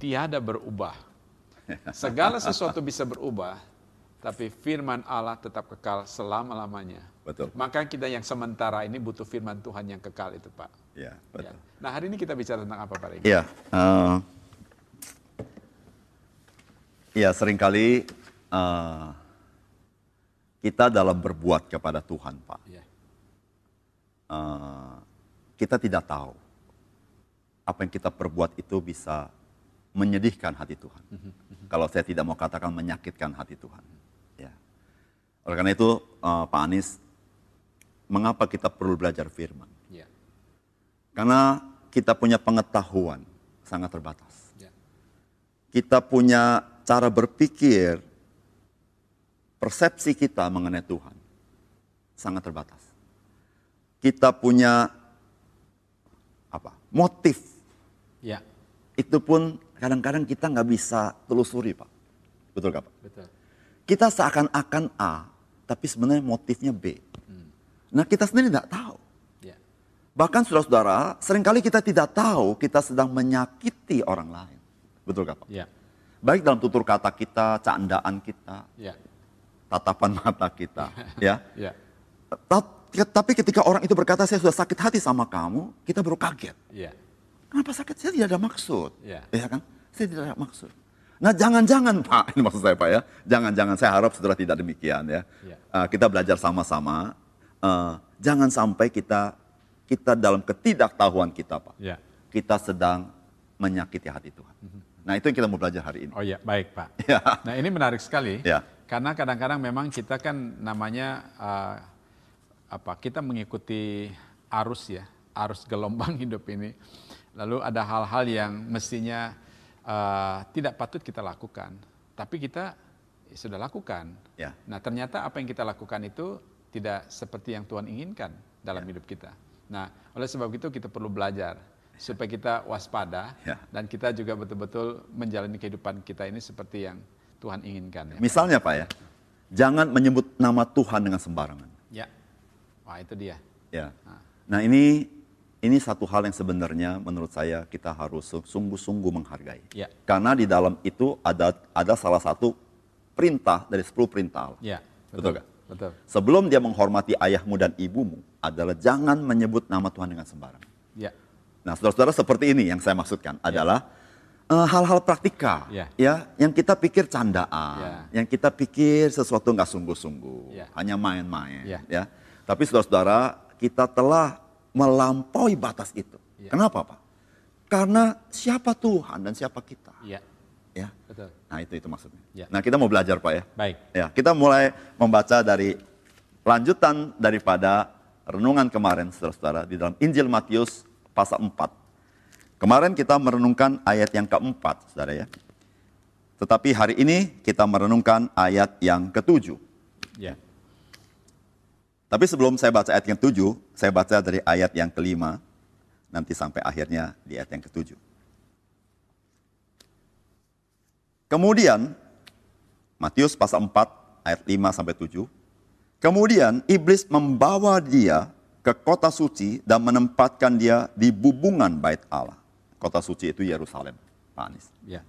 tiada berubah. Segala sesuatu bisa berubah, tapi firman Allah tetap kekal selama-lamanya. Betul. Maka kita yang sementara ini butuh firman Tuhan yang kekal itu, Pak. Ya, Ya. betul. Nah, hari ini kita bicara tentang apa, Pak Regi? Iya. eh, Iya, sering kali eh, kita dalam berbuat kepada Tuhan, Pak. Ya. eh, kita tidak tahu apa yang kita perbuat itu bisa menyedihkan hati Tuhan. Kalau saya tidak mau katakan menyakitkan hati Tuhan. Ya. Oleh karena itu, eh, Pak Anies, mengapa kita perlu belajar firman? Ya. Karena kita punya pengetahuan sangat terbatas. Ya. Kita punya cara berpikir, persepsi kita mengenai Tuhan sangat terbatas. Kita punya apa? Motif Ya. itu pun kadang-kadang kita nggak bisa telusuri, Pak. Betul nggak, Pak? Betul. Kita seakan-akan A, tapi sebenarnya motifnya B. Nah, kita sendiri nggak tahu. Ya. Bahkan saudara-saudara, sering kali kita tidak tahu kita sedang menyakiti orang lain. Betul nggak, Pak? Ya. Baik dalam tutur kata kita, candaan kita, Ya. tatapan mata kita, ya. Ta- Tapi ketika orang itu berkata, saya sudah sakit hati sama kamu, kita baru kaget. Ya. Kenapa sakit? Saya tidak ada maksud. Ya. kan? Saya tidak ada maksud. Nah jangan-jangan Pak, ini maksud saya Pak ya. Jangan-jangan, saya harap saudara tidak demikian ya. Ya. Uh, kita belajar sama-sama. Uh, jangan sampai kita kita dalam ketidaktahuan kita Pak. Ya. Kita sedang menyakiti hati Tuhan. Nah itu yang kita mau belajar hari ini. Oh ya, baik Pak. Ya. Nah ini menarik sekali. Ya. Karena kadang-kadang memang kita kan namanya uh, apa? Kita mengikuti arus ya, arus gelombang hidup ini. Lalu ada hal-hal yang mestinya uh, tidak patut kita lakukan, tapi kita ya, sudah lakukan. Ya. Nah ternyata apa yang kita lakukan itu tidak seperti yang Tuhan inginkan dalam hidup kita. Nah oleh sebab itu kita perlu belajar supaya kita waspada Ya. dan kita juga betul-betul menjalani kehidupan kita ini seperti yang Tuhan inginkan. Ya. Misalnya Pak ya, jangan menyebut nama Tuhan dengan sembarangan. ya. Wah itu dia. Ya. Nah ini ini satu hal yang sebenarnya menurut saya kita harus sungguh-sungguh menghargai. Ya. Karena di dalam itu ada ada salah satu perintah dari 10 perintah Allah. Ya. Betul nggak? Betul. Sebelum dia menghormati ayahmu dan ibumu adalah jangan menyebut nama Tuhan dengan sembarangan. Ya. Nah, saudara-saudara seperti ini yang saya maksudkan adalah eh, hal-hal praktikal, Ya. ya, yang kita pikir candaan, Ya. yang kita pikir sesuatu nggak sungguh-sungguh, Ya. hanya main-main, Ya. ya. Tapi saudara-saudara, kita telah melampaui batas itu. Ya. Kenapa, Pak? Karena siapa Tuhan dan siapa kita, Ya. ya. Betul. Nah, itu itu maksudnya. Ya. Nah, kita mau belajar, Pak ya. Baik. Ya, kita mulai membaca dari lanjutan daripada renungan kemarin, saudara-saudara, di dalam Injil Matius pasal 4. Kemarin kita merenungkan ayat yang keempat, saudara ya. Tetapi hari ini kita merenungkan ayat yang ketujuh. Ya. Tapi sebelum saya baca ayat yang ketujuh, saya baca dari ayat yang kelima, nanti sampai akhirnya di ayat yang ketujuh. Kemudian, Matius pasal 4 ayat 5 sampai 7. Kemudian iblis membawa dia ke kota suci dan menempatkan dia di bubungan bait Allah. Kota suci itu Yerusalem, Pak Anies. Ya.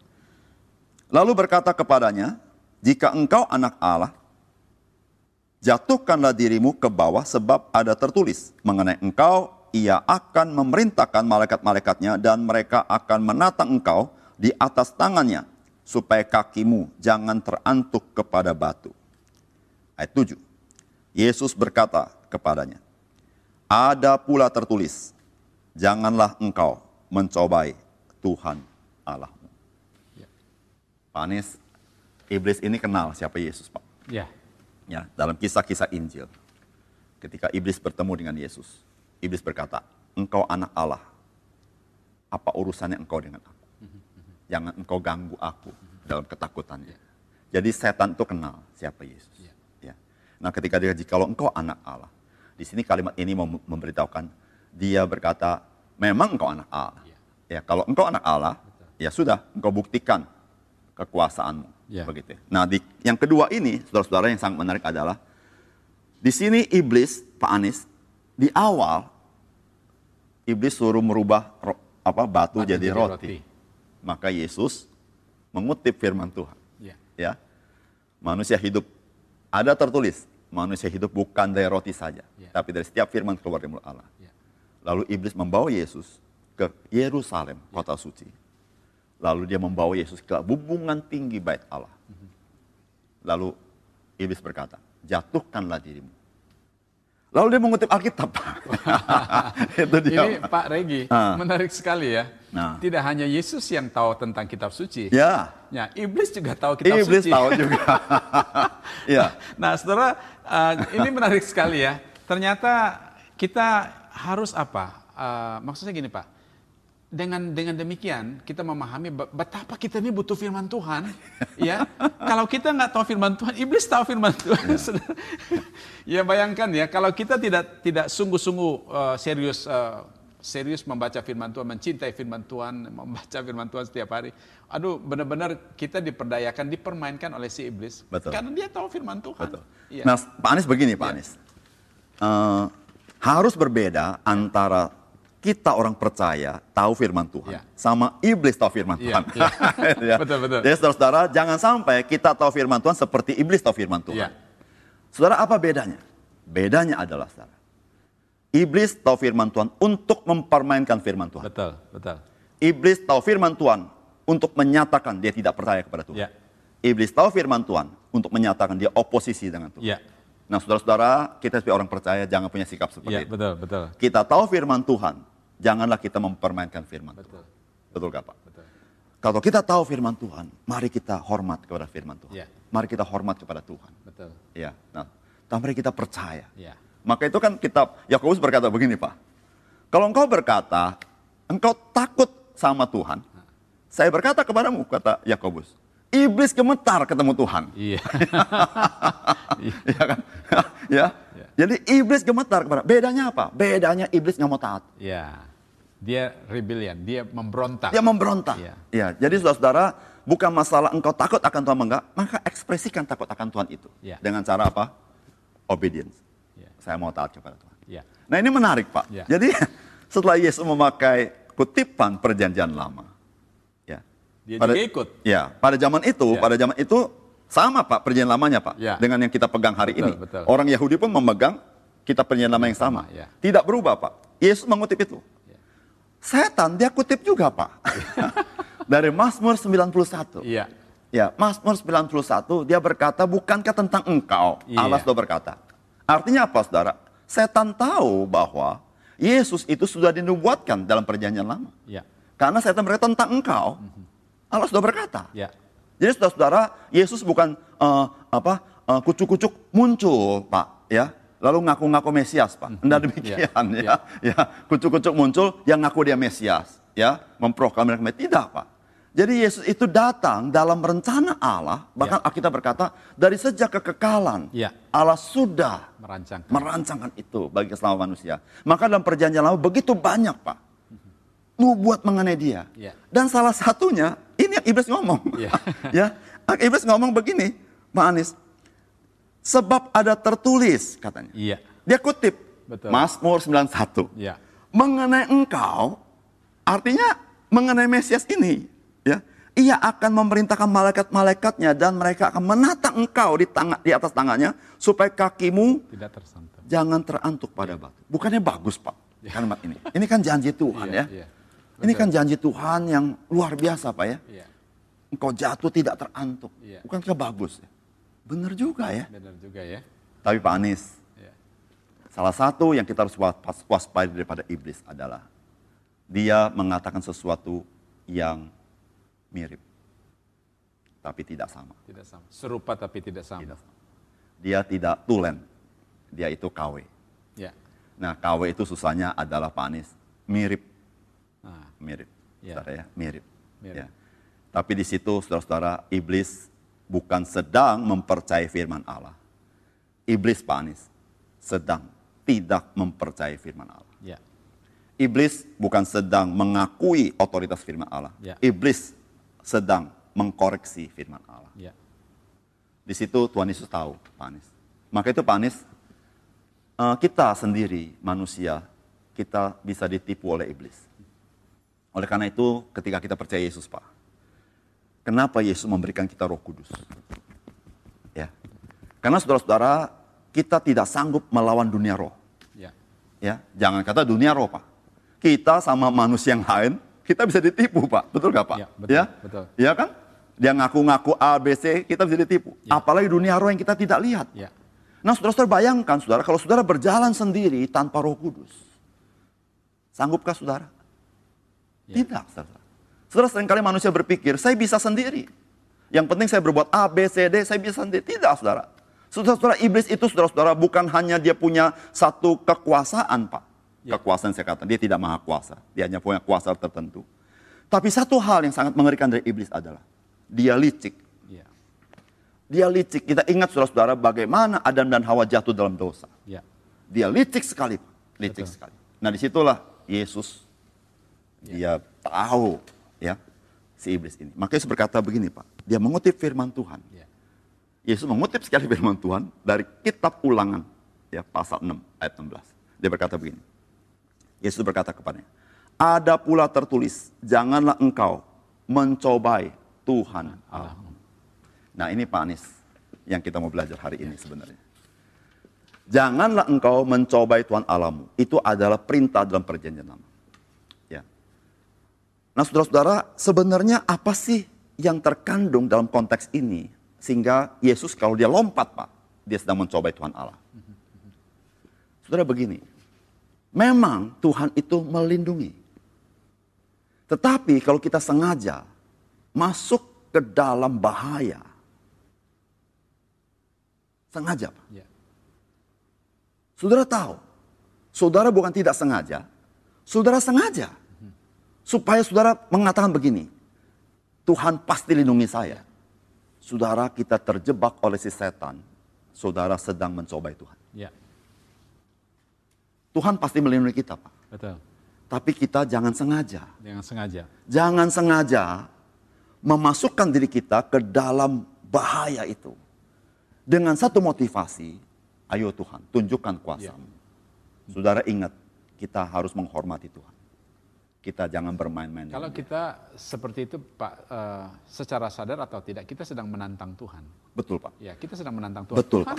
Lalu berkata kepadanya, jika engkau anak Allah, jatuhkanlah dirimu ke bawah sebab ada tertulis mengenai engkau, ia akan memerintahkan malaikat-malaikatnya dan mereka akan menatang engkau di atas tangannya supaya kakimu jangan terantuk kepada batu. Ayat 7. Yesus berkata kepadanya, ada pula tertulis, janganlah engkau mencobai Tuhan Allahmu. Ya. Pak Anies, iblis ini kenal siapa Yesus, Pak. Ya. Ya, dalam kisah-kisah Injil, ketika iblis bertemu dengan Yesus, iblis berkata, "Engkau anak Allah. Apa urusannya engkau dengan aku? Jangan engkau ganggu aku dalam ketakutannya." Jadi setan itu kenal siapa Yesus. Ya. Nah, ketika dia jikalau engkau anak Allah, di sini kalimat ini mem- memberitahukan dia berkata, "Memang engkau anak Allah." Ya, kalau engkau anak Allah, ya sudah, engkau buktikan kekuasaanmu. Ya. Begitu. Nah, di, yang kedua ini, saudara-saudara yang sangat menarik adalah di sini iblis, Pak Anies, di awal iblis suruh merubah ro- apa batu, Batu jadi, jadi roti. roti. Maka Yesus mengutip firman Tuhan. Ya. Ya, manusia hidup ada tertulis manusia hidup bukan dari roti saja, Ya. tapi dari setiap firman keluar dari mulut Allah. Ya. Lalu iblis membawa Yesus ke Yerusalem, kota suci. Lalu dia membawa Yesus ke bubungan tinggi bait Allah. Lalu iblis berkata, jatuhkanlah dirimu. Lalu dia mengutip Alkitab. Itu dia. Ini Pak Regi, Ah. menarik sekali ya. Nah. Tidak hanya Yesus yang tahu tentang kitab suci. Ya, Ya, iblis juga tahu kitab iblis suci. tahu juga. ya, Nah, saudara, uh, ini menarik sekali ya. Ternyata kita harus apa? Uh, maksudnya gini, Pak. Dengan dengan demikian kita memahami be- betapa kita ini butuh firman Tuhan, ya. Kalau kita nggak tahu firman Tuhan, iblis tahu firman Tuhan. saudara. ya bayangkan ya, kalau kita tidak tidak sungguh-sungguh uh, serius uh, serius membaca firman Tuhan, mencintai firman Tuhan, membaca firman Tuhan setiap hari. Aduh, benar-benar kita diperdayakan, dipermainkan oleh si iblis. Betul. Karena dia tahu firman Tuhan. betul. Iya. Nah, Pak Anies begini, Pak Anies. Eh, harus berbeda antara kita orang percaya tahu firman Tuhan Ya. sama iblis tahu firman Iya, Tuhan. iya. Ya. Betul, betul. Jadi saudara-saudara, jangan sampai kita tahu firman Tuhan seperti iblis tahu firman Tuhan. Iya. Saudara, apa bedanya? Bedanya adalah saudara. Iblis tahu firman Tuhan untuk mempermainkan firman Tuhan. Betul, betul. Iblis tahu firman Tuhan untuk menyatakan dia tidak percaya kepada Tuhan. Ya. Iblis tahu firman Tuhan untuk menyatakan dia oposisi dengan Tuhan. Iya, Nah, saudara-saudara, kita sebagai orang percaya jangan punya sikap seperti iya, itu. betul, betul. Kita tahu firman Tuhan, janganlah kita mempermainkan firman Betul, Tuhan. Betul gak Pak? betul. Kalau kita tahu firman Tuhan, mari kita hormat kepada firman Tuhan. Iya. Mari kita hormat kepada Tuhan. Betul. Ya. Nah, dan mari kita percaya. Iya. Maka itu kan kitab Yakobus berkata begini, Pak. Kalau engkau berkata, engkau takut sama Tuhan, saya berkata kepadamu, kata Yakobus, iblis gemetar ketemu Tuhan. Iya. ya kan? ya. Jadi iblis gemetar kepada. Bedanya apa? Bedanya iblis nggak mau taat. Iya. Dia rebellion, dia memberontak. Dia memberontak. Iya. Ya. Jadi saudara-saudara, bukan masalah engkau takut akan Tuhan enggak, maka ekspresikan takut akan Tuhan itu. Iya. Dengan cara apa? Obedience. Iya. Saya mau taat kepada Tuhan. Iya. Nah ini menarik Pak. Iya. Jadi setelah Yesus memakai kutipan perjanjian lama, ya. Dia juga ikut. Ya, pada zaman itu, Ya. pada zaman itu sama Pak perjanjian lamanya Pak, Ya. dengan yang kita pegang hari Betul, ini. betul. Orang Yahudi pun memegang kitab perjanjian lama yang sama. ya. Tidak berubah Pak. Yesus mengutip itu. Setan dia kutip juga Pak. Dari Mazmur 91. Iya. Ya, Mazmur 91 dia berkata bukankah tentang engkau? Iya. Allah sudah berkata. Artinya apa Saudara? Setan tahu bahwa Yesus itu sudah dinubuatkan dalam perjanjian lama. Iya. Karena setan berkata tentang engkau. Allah sudah berkata. Iya. Jadi saudara-saudara, Yesus bukan eh, apa eh, kucuk-kucuk muncul, Pak, ya. Lalu ngaku-ngaku Mesias, Pak. Tidak demikian, ya. Ya, kucuk-kucuk muncul yang ngaku dia Mesias, ya, memproklamirkan tidak, Pak. Jadi Yesus itu datang dalam rencana Allah, bahkan Alkitab berkata dari sejak kekekalan Ya. Allah sudah Merancangkan. merancangkan itu bagi keselamatan manusia. Maka dalam perjanjian lama begitu banyak, Pak. Nubuat mengenai dia. Ya. Dan salah satunya, ini yang iblis ngomong. Ya. ya, iblis ngomong begini, Pak Anies. Sebab ada tertulis, katanya. Iya. Dia kutip, Betul. Mazmur 91. Iya. Mengenai engkau, artinya mengenai Mesias ini. ya Ia akan memerintahkan malaikat-malaikatnya dan mereka akan menata engkau di, tangan, di atas tangannya supaya kakimu Tidak tersantam. jangan terantuk pada batu. Bukannya bagus Pak kalimat ini. Ini kan janji Tuhan Iya, ya. iya. Ini kan janji Tuhan yang luar biasa Pak ya. Iya. Engkau jatuh tidak terantuk. Iya. Bukankah bagus ya? Benar juga ya. Benar juga ya. Tapi Pak Anies, Iya. salah satu yang kita harus was- waspada daripada iblis adalah dia mengatakan sesuatu yang mirip. Tapi tidak sama. Tidak sama. Serupa tapi tidak sama. Tidak sama. Dia tidak tulen. Dia itu KW. Ya. Nah, KW itu susahnya adalah Pak Anies. Mirip. Nah, Mirip. Ya. Saudara ya, mirip. Mirip. Ya. Tapi di situ saudara-saudara, iblis bukan sedang mempercayai firman Allah. Iblis Pak Anies sedang tidak mempercayai firman Allah. ya. Iblis bukan sedang mengakui otoritas firman Allah. Ya. Iblis sedang mengkoreksi firman Allah. Ya. Di situ Tuhan Yesus tahu, Pak Anies. Maka itu Pak Anies, eh, kita sendiri manusia, kita bisa ditipu oleh iblis. Oleh karena itu, ketika kita percaya Yesus, Pak, kenapa Yesus memberikan kita Roh Kudus? Ya, karena saudara-saudara, kita tidak sanggup melawan dunia roh. Ya. Ya, jangan kata dunia roh, Pak. Kita sama manusia yang lain, kita bisa ditipu, Pak. Betul nggak, Pak? Ya, betul, ya, betul. Ya kan? Dia ngaku-ngaku A, B, C, kita bisa ditipu. Ya. Apalagi dunia roh yang kita tidak lihat. Ya. Nah, saudara-saudara bayangkan, saudara, kalau saudara berjalan sendiri tanpa Roh Kudus, sanggupkah saudara? Ya. Tidak, saudara. Saudara sering kali manusia berpikir, saya bisa sendiri. Yang penting saya berbuat A, B, C, D, saya bisa sendiri. Tidak, saudara. Saudara-saudara, iblis itu, saudara-saudara, bukan hanya dia punya satu kekuasaan, Pak. Ya. Kekuasaan saya kata, dia tidak maha kuasa. Dia hanya punya kuasa tertentu. Tapi satu hal yang sangat mengerikan dari iblis adalah, dia licik. Ya. Dia licik. Kita ingat saudara-saudara bagaimana Adam dan Hawa jatuh dalam dosa. Ya. Dia licik sekali, Pak. licik Betul. sekali. Nah di situlah Yesus dia tahu ya si iblis ini. Maka Yesus berkata begini Pak, dia mengutip firman Tuhan. Ya. Yesus mengutip sekali firman Tuhan dari kitab ulangan ya pasal 6 ayat 16. Dia berkata begini. Yesus berkata kepadanya, ada pula tertulis, janganlah engkau mencobai Tuhan Allahmu. Nah ini Pak Anies yang kita mau belajar hari ini sebenarnya. Janganlah engkau mencobai Tuhan Allahmu. Itu adalah perintah dalam perjanjian lama. Nah saudara-saudara, sebenarnya apa sih yang terkandung dalam konteks ini? Sehingga Yesus kalau dia lompat Pak, dia sedang mencobai Tuhan Allah. Saudara begini, memang Tuhan itu melindungi. Tetapi kalau kita sengaja masuk ke dalam bahaya, sengaja Pak. Ya. Saudara tahu, saudara bukan tidak sengaja, saudara sengaja. Supaya saudara mengatakan begini, Tuhan pasti lindungi saya. Saudara kita terjebak oleh si setan, saudara sedang mencobai Tuhan. Ya. Tuhan pasti melindungi kita Pak. Betul. Tapi kita jangan sengaja. Dengan sengaja. Jangan sengaja memasukkan diri kita ke dalam bahaya itu. Dengan satu motivasi, ayo Tuhan, tunjukkan kuasamu. Saudara ingat, kita harus menghormati Tuhan. Kita jangan bermain-main. Kalau kita seperti itu Pak, eh, secara sadar atau tidak, kita sedang menantang Tuhan. Betul Pak. Ya, kita sedang menantang Tuhan. Betul, Tuhan,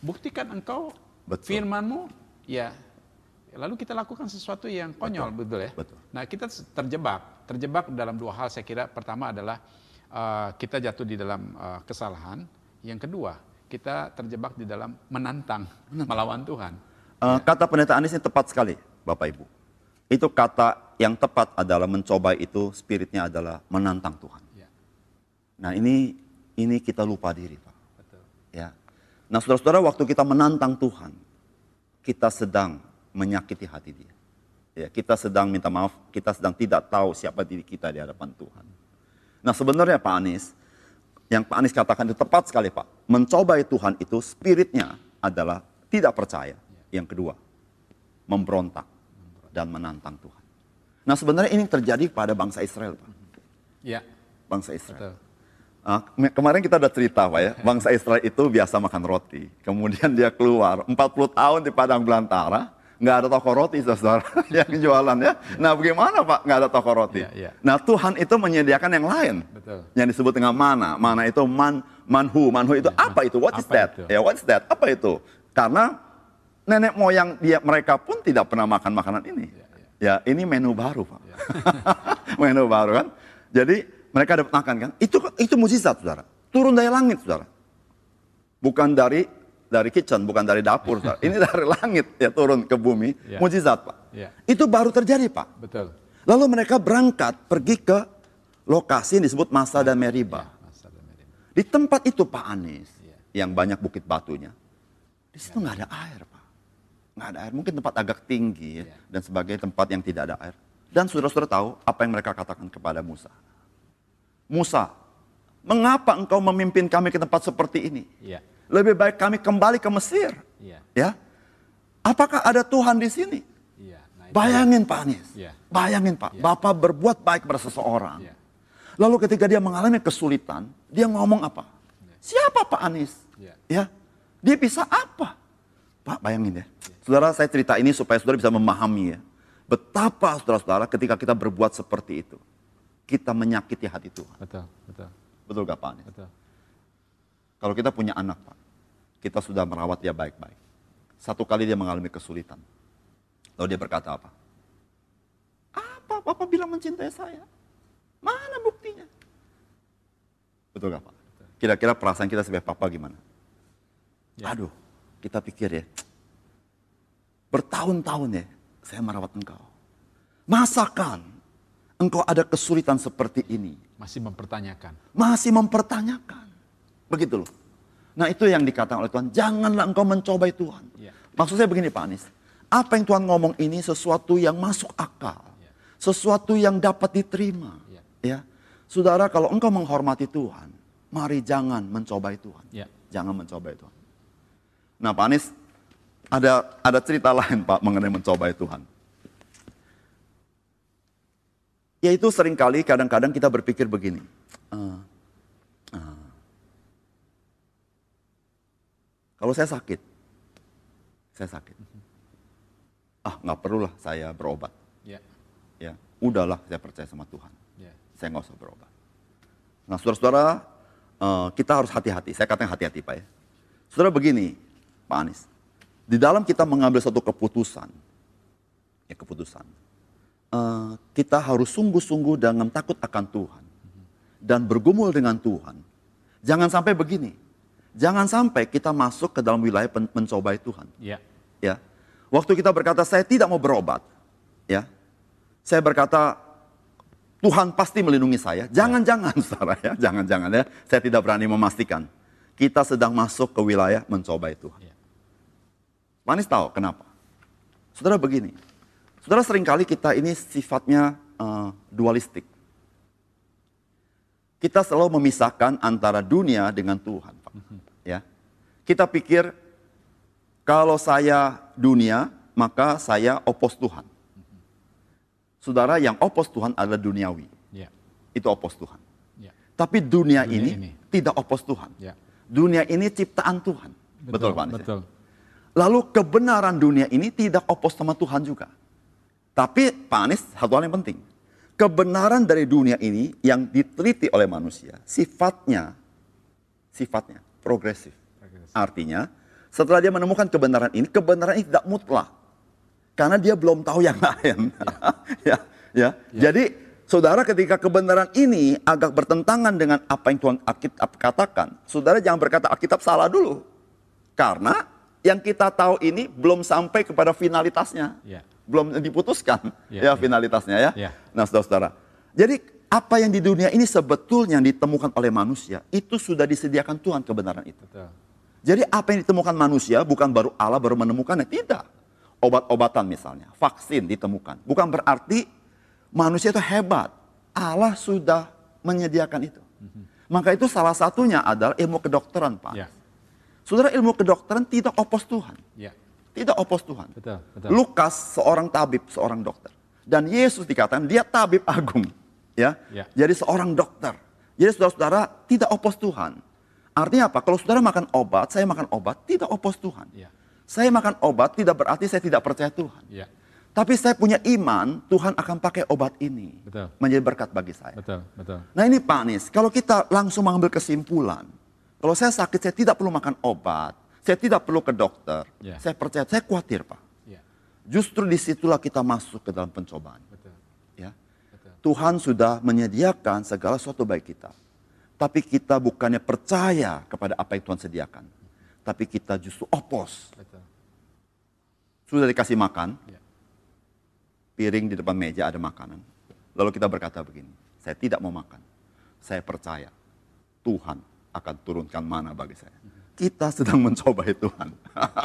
buktikan engkau Betul. firmanmu, ya. Lalu kita lakukan sesuatu yang konyol, betul, ya? Betul. Nah, kita terjebak. Terjebak dalam dua hal saya kira. Pertama adalah eh, kita jatuh di dalam eh, kesalahan. Yang kedua, kita terjebak di dalam menantang, melawan Tuhan. Eh, Kata pendeta Anies ini tepat sekali, Bapak Ibu. Itu kata yang tepat adalah mencoba itu spiritnya adalah menantang Tuhan. Ya, Nah ini ini kita lupa diri Pak. betul. Ya. Nah saudara-saudara waktu kita menantang Tuhan, kita sedang menyakiti hati dia. Ya, kita sedang minta maaf, kita sedang tidak tahu siapa diri kita di hadapan Tuhan. Nah sebenarnya Pak Anies, yang Pak Anies katakan itu tepat sekali Pak. Mencobai Tuhan itu spiritnya adalah tidak percaya. Yang kedua, memberontak dan menantang Tuhan. Nah sebenarnya ini terjadi pada bangsa Israel Pak. Ya, Bangsa Israel. betul. Ah, me- kemarin kita ada cerita Pak ya, bangsa Israel itu biasa makan roti. Kemudian dia keluar 40 tahun di padang belantara, nggak ada toko roti saudara yang jualan ya. Nah bagaimana Pak nggak ada toko roti? Iya, iya. Nah Tuhan itu menyediakan yang lain. Betul. Yang disebut dengan mana. Mana itu man, manhu. Manhu itu apa itu? What is Apa that? itu? Ya what is that? Apa itu? Karena nenek moyang dia mereka pun tidak pernah makan makanan ini. Iya, Ya ini menu baru Pak. menu baru kan. Jadi mereka dapat makan kan. Itu itu mujizat saudara. Turun dari langit saudara. Bukan dari dari kitchen, bukan dari dapur. Saudara. Ini dari langit ya turun ke bumi. Ya. Pak. Ya. Itu baru terjadi Pak. Betul. Lalu mereka berangkat pergi ke lokasi yang disebut Masa dan Meriba. Masa dan Meriba. Di tempat itu Pak Anies, Iya. yang banyak bukit batunya, di situ nggak ada air Pak. Nggak ada air, mungkin tempat agak tinggi ya, Iya. dan sebagai tempat yang tidak ada air. Dan saudara-saudara tahu apa yang mereka katakan kepada Musa. Musa, mengapa engkau memimpin kami ke tempat seperti ini? Iya. Lebih baik kami kembali ke Mesir. Iya. Ya, apakah ada Tuhan di sini? Iya. Nah, itu- Bayangin Pak Anies, Iya. bayangin Pak, Bapak berbuat baik pada seseorang. Iya. Lalu ketika dia mengalami kesulitan, dia ngomong apa? Siapa Pak Anies? Iya. Ya, dia bisa apa? Pak bayangin ya, saudara saya cerita ini supaya saudara bisa memahami ya. Betapa saudara-saudara ketika kita berbuat seperti itu, kita menyakiti hati Tuhan. Betul, betul, Betul gak Pak betul. Kalau kita punya anak Pak, kita sudah merawat dia baik-baik. Satu kali dia mengalami kesulitan. Lalu dia berkata apa? Apa Bapak bilang mencintai saya? Mana buktinya? Betul gak Pak? Kira-kira perasaan kita sebagai papa gimana? Ya. Aduh, kita pikir ya, bertahun-tahun ya saya merawat engkau. Masakan engkau ada kesulitan seperti ini? Masih mempertanyakan. Masih mempertanyakan. Begitu loh. Nah itu yang dikatakan oleh Tuhan, janganlah engkau mencobai Tuhan. Ya. Maksud saya begini Pak Anies, apa yang Tuhan ngomong ini sesuatu yang masuk akal. Ya. Sesuatu yang dapat diterima. Ya. Ya. Saudara kalau engkau menghormati Tuhan, mari jangan mencobai Tuhan. Ya. Jangan mencobai Tuhan. Nah Pak Anies, ada ada cerita lain Pak mengenai mencobai Tuhan. Yaitu sering kali kadang-kadang kita berpikir begini. "Eh, eh, kalau saya sakit, saya sakit. Ah nggak perlulah saya berobat. Ya, Ya, udahlah saya percaya sama Tuhan. ya, Saya nggak usah berobat. Nah saudara-saudara, eh, kita harus hati-hati. Saya katakan hati-hati Pak ya. Saudara begini, Pak Anies. Di dalam kita mengambil satu keputusan, ya keputusan, eh, kita harus sungguh-sungguh dengan takut akan Tuhan dan bergumul dengan Tuhan. Jangan sampai begini, jangan sampai kita masuk ke dalam wilayah mencobai Tuhan. ya, Ya, waktu kita berkata saya tidak mau berobat, ya, saya berkata Tuhan pasti melindungi saya. Jangan-jangan, saudara ya, jangan-jangan ya, saya tidak berani memastikan. Kita sedang masuk ke wilayah mencobai Tuhan. ya, Manis tahu kenapa? Saudara begini, saudara sering kali kita ini sifatnya eh, dualistik. Kita selalu memisahkan antara dunia dengan Tuhan, Pak. Ya, kita pikir kalau saya dunia maka saya opos Tuhan. Saudara yang opos Tuhan adalah duniawi, ya, itu opos Tuhan. ya, Tapi dunia, Dunia ini, ini. tidak opos Tuhan. ya. Dunia ini ciptaan Tuhan. Betul, Pak Anies ya? Lalu kebenaran dunia ini tidak opos sama Tuhan juga. Tapi Pak Anies, satu hal yang penting. Kebenaran dari dunia ini yang diteliti oleh manusia, sifatnya, sifatnya progresif. Progresif. Artinya, setelah dia menemukan kebenaran ini, kebenaran ini tidak mutlak. Karena dia belum tahu yang lain. ya, ya. Jadi, saudara ketika kebenaran ini agak bertentangan dengan apa yang Tuhan Alkitab katakan, saudara jangan berkata Alkitab salah dulu. Karena yang kita tahu ini belum sampai kepada finalitasnya. Ya. Belum diputuskan Ya, ya, ya. finalitasnya ya. Ya. Nah, saudara-saudara. Jadi apa yang di dunia ini sebetulnya yang ditemukan oleh manusia, itu sudah disediakan Tuhan kebenaran itu. Betul. Jadi apa yang ditemukan manusia bukan baru Allah baru menemukannya, tidak. Obat-obatan misalnya, vaksin ditemukan. Bukan berarti manusia itu hebat. Allah sudah menyediakan itu. Maka itu salah satunya adalah ilmu kedokteran, Pak. Ya, Saudara ilmu kedokteran tidak opos Tuhan. ya, Tidak opos Tuhan. betul, betul. Lukas seorang tabib, seorang dokter. Dan Yesus dikatakan dia tabib agung. Ya. Ya. Jadi seorang dokter. Jadi saudara-saudara tidak opos Tuhan. Artinya apa? Kalau saudara makan obat, saya makan obat, tidak opos Tuhan. Ya, Saya makan obat tidak berarti saya tidak percaya Tuhan. ya, Tapi saya punya iman, Tuhan akan pakai obat ini. Betul. Menjadi berkat bagi saya. betul, betul. Nah ini Pak Anies, kalau kita langsung mengambil kesimpulan. Kalau saya sakit, saya tidak perlu makan obat. Saya tidak perlu ke dokter. Ya. Saya percaya, saya khawatir Pak. Ya, Justru di situlah kita masuk ke dalam pencobaan. betul, Ya. betul. Tuhan sudah menyediakan segala sesuatu baik kita. Tapi kita bukannya percaya kepada apa yang Tuhan sediakan. Tapi kita justru opos. betul. Sudah dikasih makan, Ya, piring di depan meja ada makanan. Lalu kita berkata begini, saya tidak mau makan. Saya percaya Tuhan akan turunkan mana bagi saya. Kita sedang mencobai Tuhan.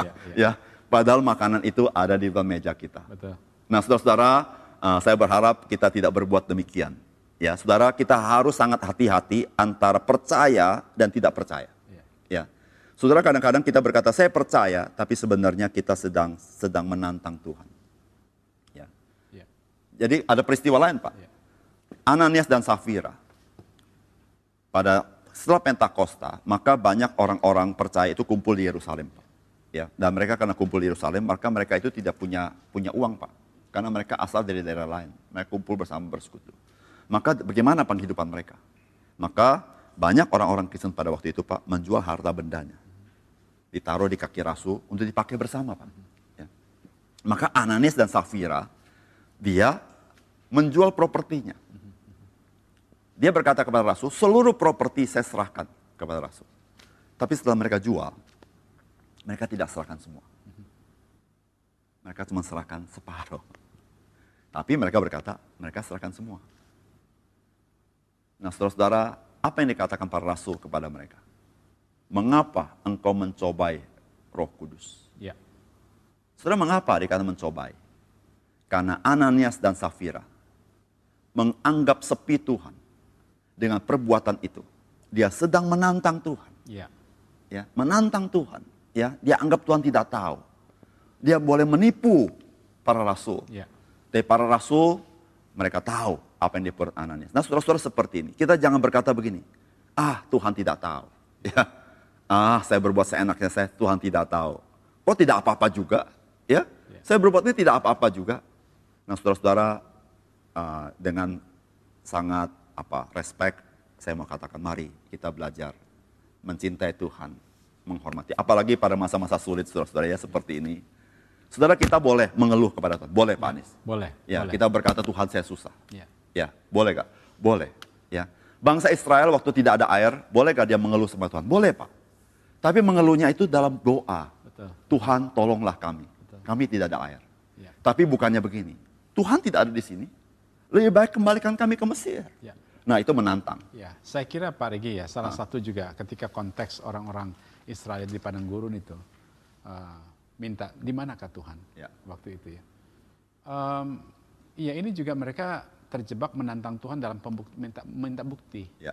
Ya, ya, padahal makanan itu ada di depan meja kita. betul. Nah, saudara-saudara, uh, saya berharap kita tidak berbuat demikian. Ya, saudara, kita harus sangat hati-hati antara percaya dan tidak percaya. Ya, Ya, saudara, kadang-kadang kita berkata saya percaya, tapi sebenarnya kita sedang sedang menantang Tuhan. Ya, ya, jadi ada peristiwa lain, Pak. ya, Ananias dan Safira. Pada setelah Pentakosta, maka banyak orang-orang percaya itu kumpul di Yerusalem, Pak. Ya, dan mereka karena kumpul di Yerusalem, maka mereka itu tidak punya punya uang, Pak. Karena mereka asal dari daerah lain. Mereka kumpul bersama bersekutu. Maka bagaimana penghidupan mereka? Maka banyak orang-orang Kristen pada waktu itu Pak menjual harta bendanya. Ditaruh di kaki rasul untuk dipakai bersama Pak. Ya. Maka Ananias dan Safira dia menjual propertinya. Dia berkata kepada Rasul, seluruh properti saya serahkan kepada Rasul. Tapi setelah mereka jual, mereka tidak serahkan semua. Mereka cuma serahkan separuh. Tapi mereka berkata, mereka serahkan semua. Nah saudara-saudara, apa yang dikatakan para Rasul kepada mereka? Mengapa engkau mencobai roh kudus? Ya. Saudara, mengapa dikatakan mencobai? Karena Ananias dan Safira menganggap sepi Tuhan dengan perbuatan itu. Dia sedang menantang Tuhan. Ya. Ya, menantang Tuhan. Ya, dia anggap Tuhan tidak tahu. Dia boleh menipu para rasul. Ya. Tapi para rasul mereka tahu apa yang diperbuat Ananias. Nah, saudara-saudara seperti ini. Kita jangan berkata begini. Ah, Tuhan tidak tahu. Ya. Ah, saya berbuat seenaknya saya, Tuhan tidak tahu. Kok tidak apa-apa juga? Ya. Ya. Saya berbuat ini tidak apa-apa juga. Nah, saudara-saudara uh, dengan sangat apa? Respect. Saya mau katakan mari kita belajar mencintai Tuhan menghormati. Apalagi pada masa-masa sulit saudara-saudara ya seperti ini. Saudara kita boleh mengeluh kepada Tuhan. Boleh Pak Anies? Boleh. ya boleh. kita berkata Tuhan saya susah. Ya. ya boleh gak boleh ya. Bangsa Israel waktu tidak ada air boleh gak dia mengeluh sama Tuhan? Boleh Pak. Tapi mengeluhnya itu dalam doa. Betul. Tuhan tolonglah kami. Betul. kami tidak ada air. Ya. tapi bukannya begini. Tuhan tidak ada di sini lebih baik kembalikan kami ke Mesir Ya. Nah itu menantang. Ya, saya kira Pak Regi ya salah satu juga ketika konteks orang-orang Israel di padang gurun itu uh, minta di manakah Tuhan Ya. waktu itu ya. Um, ya ini juga mereka terjebak menantang Tuhan dalam pembukti, minta, minta bukti. Ya.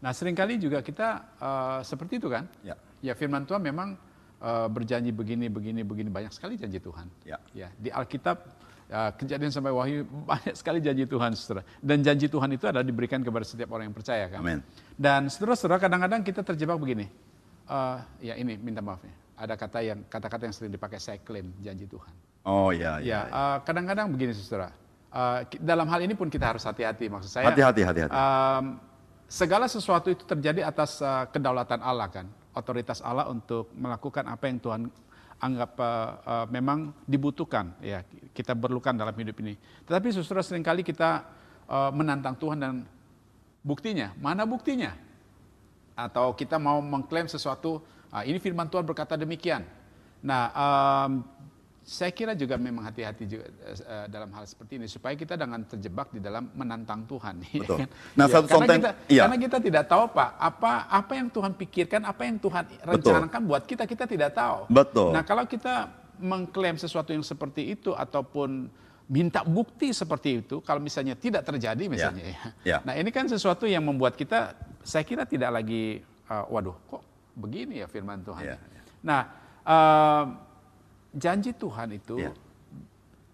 Nah sering kali juga kita uh, seperti itu kan. Ya. Ya firman Tuhan memang uh, berjanji begini, begini, begini banyak sekali janji Tuhan. Ya. Ya di Alkitab ya, kejadian sampai Wahyu banyak sekali janji Tuhan, saudara. Dan janji Tuhan itu adalah diberikan kepada setiap orang yang percaya kan. Amin. Dan saudara-saudara kadang-kadang kita terjebak begini. Eh, ya ini minta maaf ya. Ada kata yang kata-kata yang sering dipakai saya klaim janji Tuhan. Oh ya Ya, ya. eh, kadang-kadang begini saudara. Ki- dalam hal ini pun kita harus hati-hati maksud saya. Hati-hati, hati-hati. em, segala sesuatu itu terjadi atas eh, kedaulatan Allah kan, otoritas Allah untuk melakukan apa yang Tuhan anggap eh, memang dibutuhkan ya kita perlukan dalam hidup ini. Tetapi saudara sering kali kita eh, menantang Tuhan dan buktinya mana buktinya? Atau kita mau mengklaim sesuatu ah, ini firman Tuhan berkata demikian. Nah em, saya kira juga memang hati-hati juga eh, dalam hal seperti ini supaya kita jangan terjebak di dalam menantang Tuhan. ya kan? Nah, Ya, karena kita, iya. karena kita tidak tahu Pak, apa apa yang Tuhan pikirkan, apa yang Tuhan rencanakan buat kita, kita tidak tahu. Betul. Nah kalau kita mengklaim sesuatu yang seperti itu ataupun minta bukti seperti itu, kalau misalnya tidak terjadi misalnya ya. Ya. Nah ini kan sesuatu yang membuat kita, saya kira tidak lagi, uh, waduh kok begini ya firman Tuhan. Ya, Nah uh, janji Tuhan itu Ya.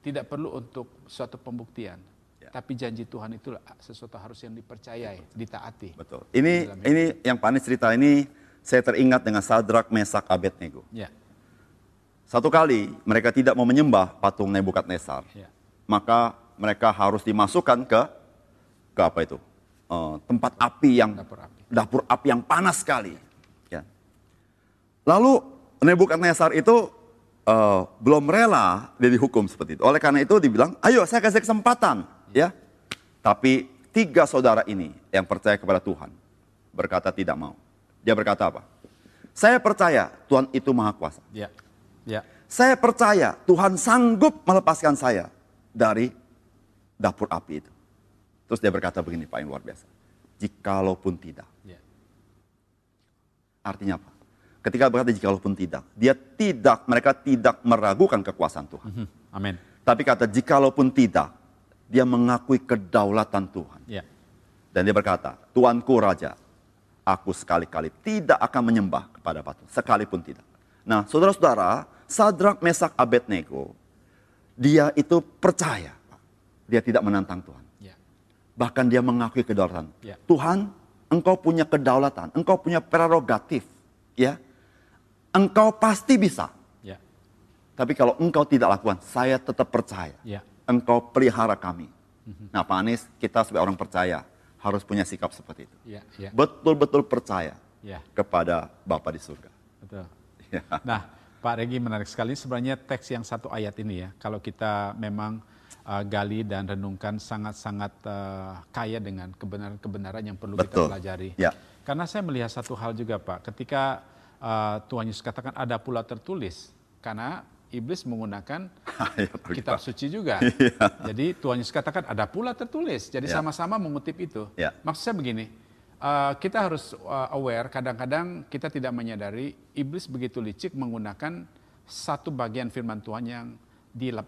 tidak perlu untuk suatu pembuktian. Ya. Tapi janji Tuhan itu sesuatu harus yang dipercayai, ditaati. Betul. Ini ini yang Panis cerita ini saya teringat dengan Sadrak, Mesak, Abednego. Ya, Satu kali mereka tidak mau menyembah patung Nebukadnezar, ya, maka mereka harus dimasukkan ke ke apa itu Eh, tempat api yang dapur api. dapur api yang panas sekali. Ya. Lalu Nebukadnezar itu eh, belum rela dia dihukum seperti itu. Oleh karena itu dibilang, ayo saya kasih kesempatan, ya. Tapi tiga saudara ini yang percaya kepada Tuhan berkata tidak mau. Dia berkata apa? Saya percaya Tuhan itu maha kuasa. ya, ya, Saya percaya Tuhan sanggup melepaskan saya dari dapur api itu. Terus dia berkata begini Pak yang luar biasa. Jikalaupun tidak. ya, Artinya apa? Ketika berkata jikalaupun tidak, dia tidak, mereka tidak meragukan kekuasaan Tuhan. Mhm. Amin. Tapi kata jikalaupun tidak, dia mengakui kedaulatan Tuhan. Ya, Dan dia berkata, Tuanku Raja, aku sekali-kali tidak akan menyembah kepada patung. Sekalipun tidak. Nah, saudara-saudara, Sadrak, Mesak, Abednego, dia itu percaya. Dia tidak menantang Tuhan. ya, Bahkan dia mengakui kedaulatan. Ya. Tuhan, engkau punya kedaulatan, engkau punya prerogatif. ya, Engkau pasti bisa. ya, Tapi kalau engkau tidak lakukan, saya tetap percaya. ya, engkau pelihara kami. Mhm. Nah Pak Anies, kita sebagai orang percaya harus punya sikap seperti itu. Ya, ya, Betul-betul percaya ya, kepada Bapa di surga. betul. Ya. Nah, Pak Regi menarik sekali sebenarnya teks yang satu ayat ini ya. Kalau kita memang uh, gali dan renungkan sangat-sangat uh, kaya dengan kebenaran-kebenaran yang perlu kita Betul. pelajari. Ya. Karena saya melihat satu hal juga Pak, ketika uh, Tuhan Yesus katakan ada pula tertulis, karena iblis menggunakan Ayat kitab suci juga. Jadi Tuhan Yesus katakan ada pula tertulis. Jadi Ya. sama-sama mengutip itu. Ya. Maksud saya begini, uh, kita harus uh, aware kadang-kadang kita tidak menyadari iblis begitu licik menggunakan satu bagian firman Tuhan yang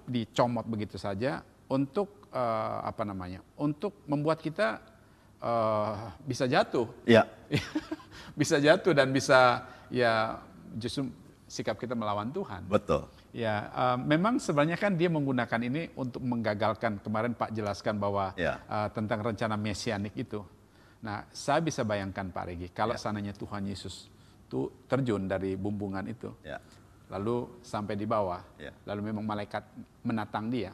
dicomot begitu saja untuk uh, apa namanya? Untuk membuat kita uh, bisa jatuh. Ya, bisa jatuh dan bisa ya justru sikap kita melawan Tuhan. betul. Ya, uh, memang sebenarnya kan dia menggunakan ini untuk menggagalkan kemarin Pak jelaskan bahwa Ya. uh, tentang rencana mesianik itu. Nah, saya bisa bayangkan Pak Regi, kalau Ya. sananya Tuhan Yesus itu terjun dari bumbungan itu, Ya, lalu sampai di bawah, Ya. lalu memang malaikat menatang dia,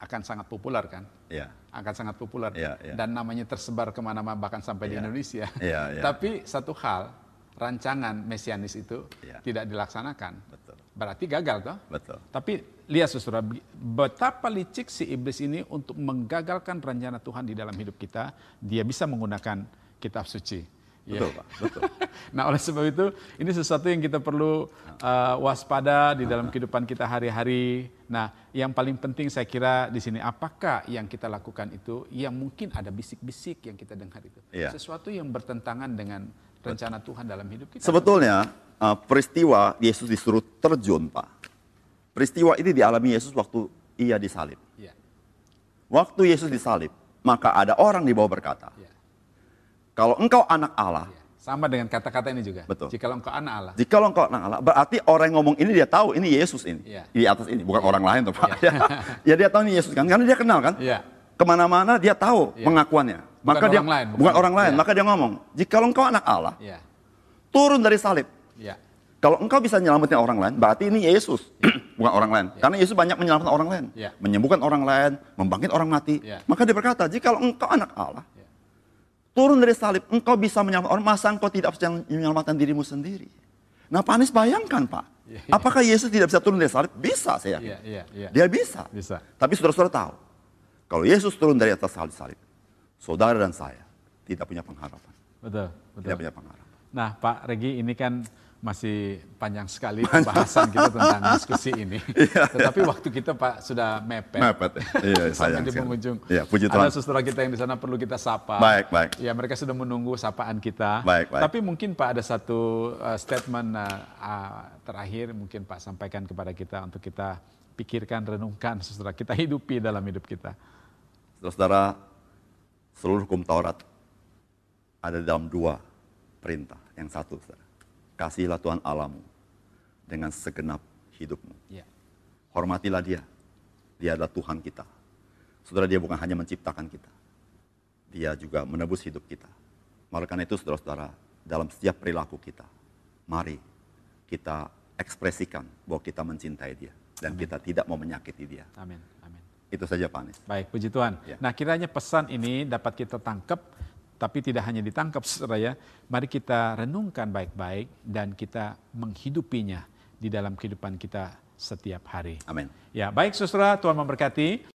akan sangat populer kan? ya, akan sangat populer Ya, ya. dan namanya tersebar ke mana-mana bahkan sampai di Ya. Indonesia. Ya, ya. Tapi satu hal rancangan mesianis itu Ya. tidak dilaksanakan, betul, berarti gagal toh. betul. Tapi lihat saudara, betapa licik si iblis ini untuk menggagalkan rencana Tuhan di dalam hidup kita, dia bisa menggunakan kitab suci. Ya. Betul, Pak, betul. Nah, oleh sebab itu ini sesuatu yang kita perlu uh, waspada di dalam kehidupan kita hari-hari. Nah, yang paling penting saya kira di sini apakah yang kita lakukan itu yang mungkin ada bisik-bisik yang kita dengar itu. Iya. Sesuatu yang bertentangan dengan rencana Tuhan dalam hidup kita. Sebetulnya uh, peristiwa Yesus disuruh terjun, Pak. Peristiwa ini dialami Yesus waktu ia disalib. Iya. Waktu Yesus disalib, maka ada orang di bawah berkata, Iya. Kalau engkau anak Allah, Iya. Sama dengan kata-kata ini juga. Betul. Jika engkau anak Allah. jikalau engkau anak Allah, berarti orang yang ngomong ini dia tahu ini Yesus ini. Iya. Di atas ini, bukan orang lain tuh Pak. ya dia tahu ini Yesus kan, karena dia kenal kan. Iya. Ke mana-mana dia tahu Iya. pengakuannya. Maka dia, orang lain, bukan, bukan- orang lain, iya. maka dia ngomong, jikalau engkau anak Allah, Iya. turun dari salib. Iya. Kalau engkau bisa nyelamatin orang lain, berarti ini Yesus, bukan orang lain. Karena Yesus banyak menyelamatkan orang lain, Ya. menyembuhkan orang lain, membangkit orang mati. Ya. Maka dia berkata, jika engkau anak Allah. Turun dari salib, engkau bisa menyelamatkan orang, masa engkau tidak bisa menyelamatkan dirimu sendiri? Nah Pak Anies bayangkan Pak, Ya. apakah Yesus tidak bisa turun dari salib? Bisa saya yakin. Iya, iya, iya. Dia bisa. Bisa. Tapi saudara-saudara tahu, kalau Yesus turun dari atas salib-salib, saudara dan saya tidak punya pengharapan. Betul, betul. Tidak punya pengharapan. Nah, Pak Regi ini kan masih panjang sekali pembahasan kita tentang diskusi ini. Tetapi waktu kita Pak sudah mepet. Mepet, ya. Iya, sayang di sekali. penghujung. Iya, puji Ada Tuhan. saudara kita yang di sana perlu kita sapa. Baik, baik. Ya, mereka sudah menunggu sapaan kita. Baik, baik. Tapi mungkin Pak ada satu uh, statement uh, uh, terakhir mungkin Pak sampaikan kepada kita untuk kita pikirkan, renungkan, saudara kita hidupi dalam hidup kita. Saudara-saudara, seluruh hukum Taurat ada dalam dua perintah. Yang satu, saudara. Kasihilah Tuhan Allahmu dengan segenap hidupmu. Ya. Hormatilah dia. Dia adalah Tuhan kita. Saudara, dia bukan hanya menciptakan kita. Dia juga menebus hidup kita. Maka karena itu, saudara-saudara, dalam setiap perilaku kita, mari kita ekspresikan bahwa kita mencintai dia. Dan kita tidak mau menyakiti dia. Amin. Amin. Itu saja, Pak Anies. Baik, puji Tuhan. Ya. Nah, kiranya pesan ini dapat kita tangkap, tapi tidak hanya ditangkap, saudara ya. Mari kita renungkan baik-baik dan kita menghidupinya di dalam kehidupan kita setiap hari. Amin. Ya, baik saudara, Tuhan memberkati.